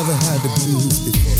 ever had the blues before?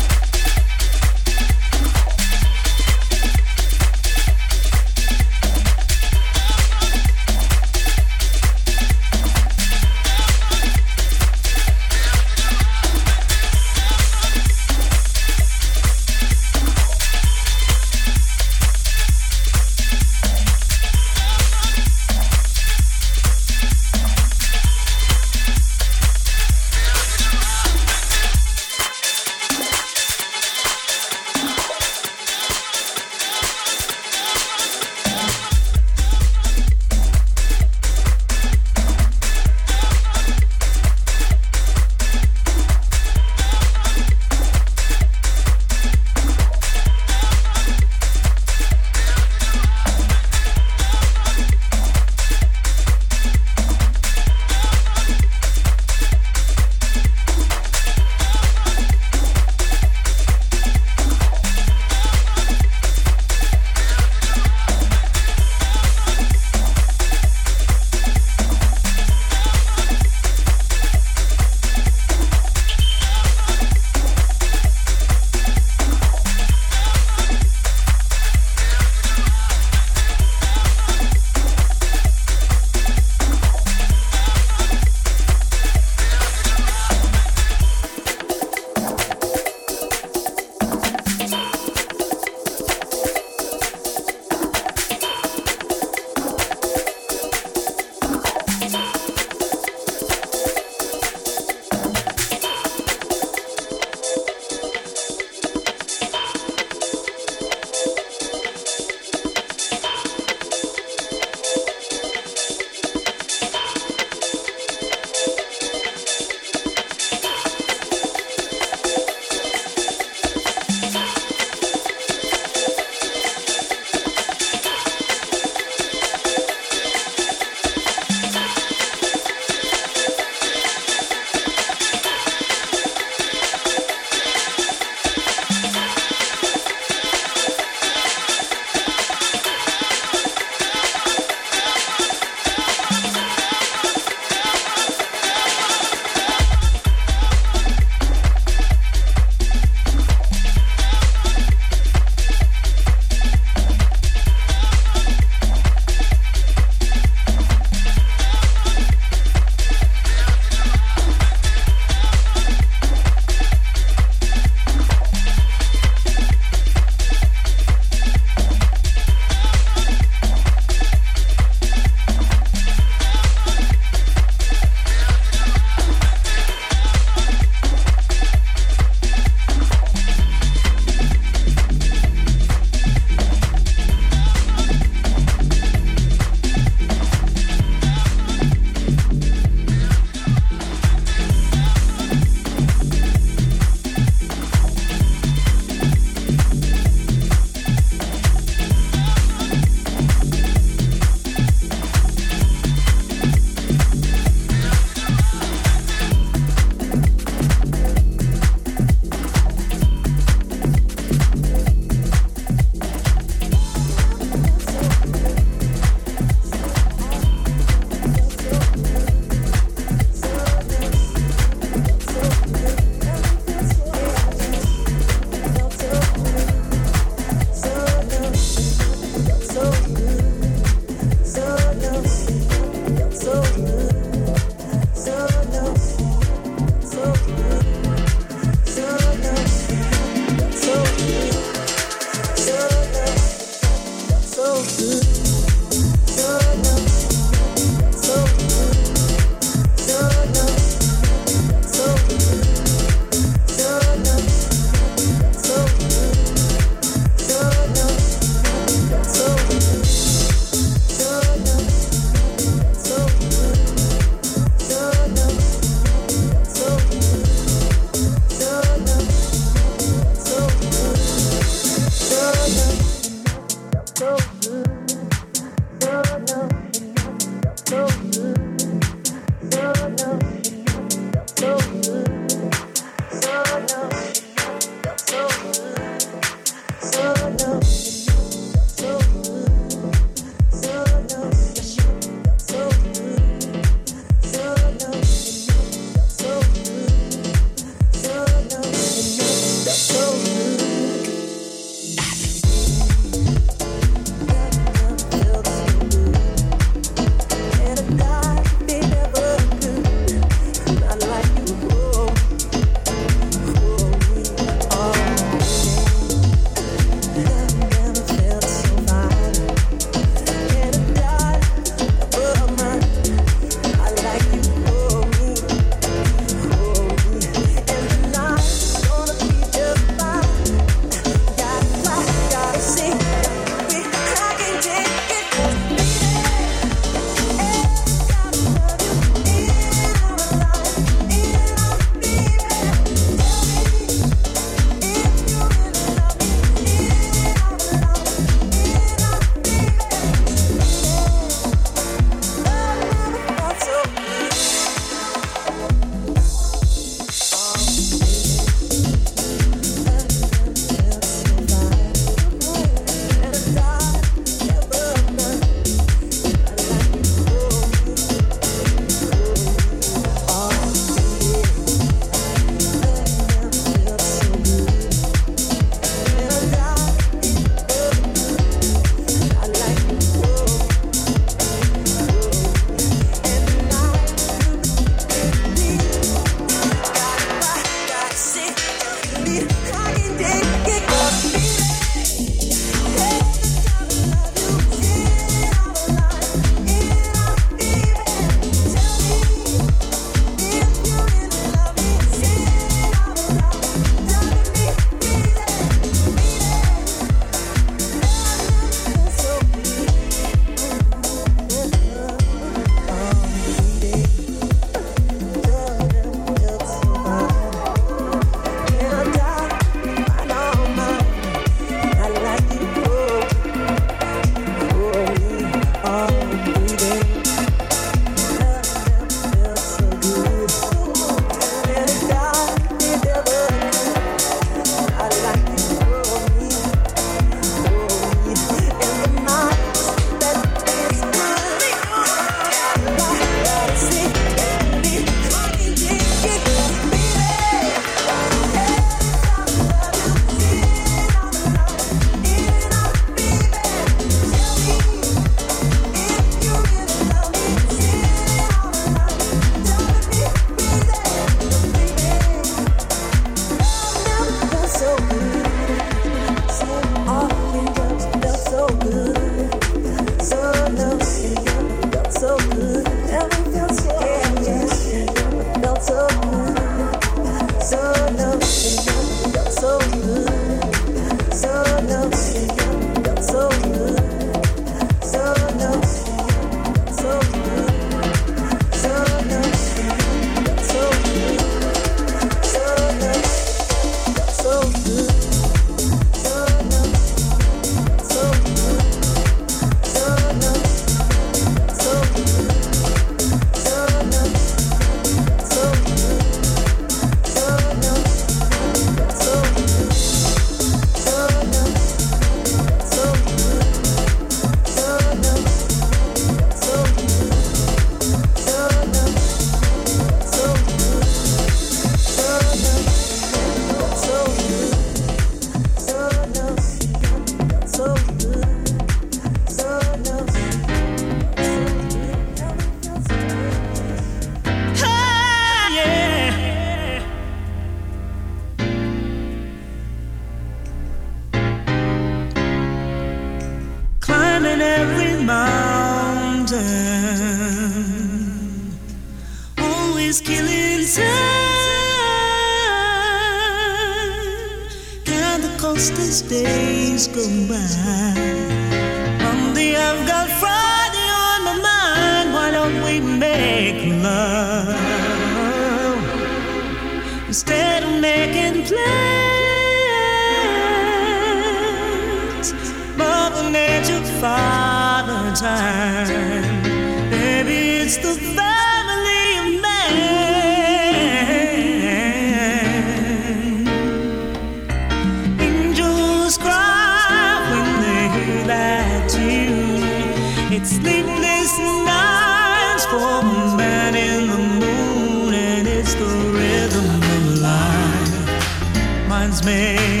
me.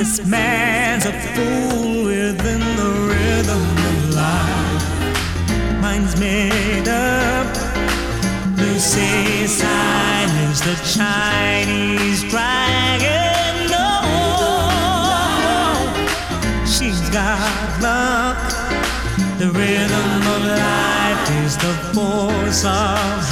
This man's a fool within the rhythm of life. Mind's made up. They say sign is the Chinese dragon. No, she's got luck. The rhythm of life is the force of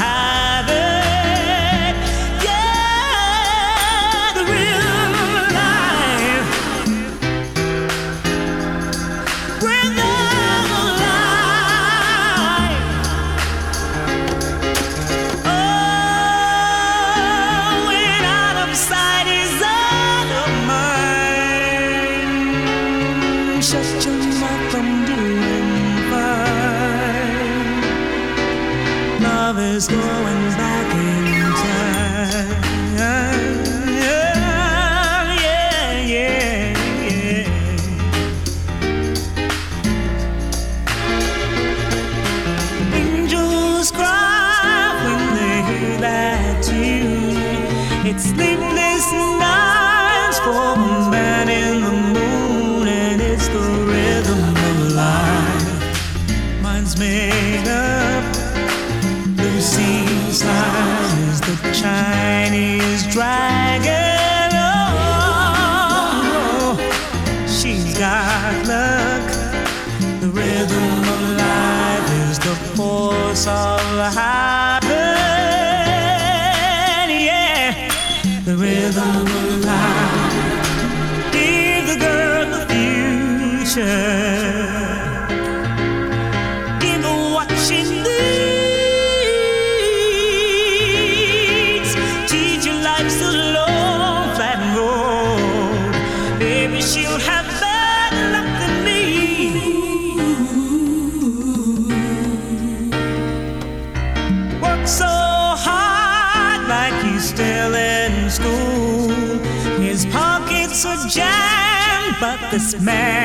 this man.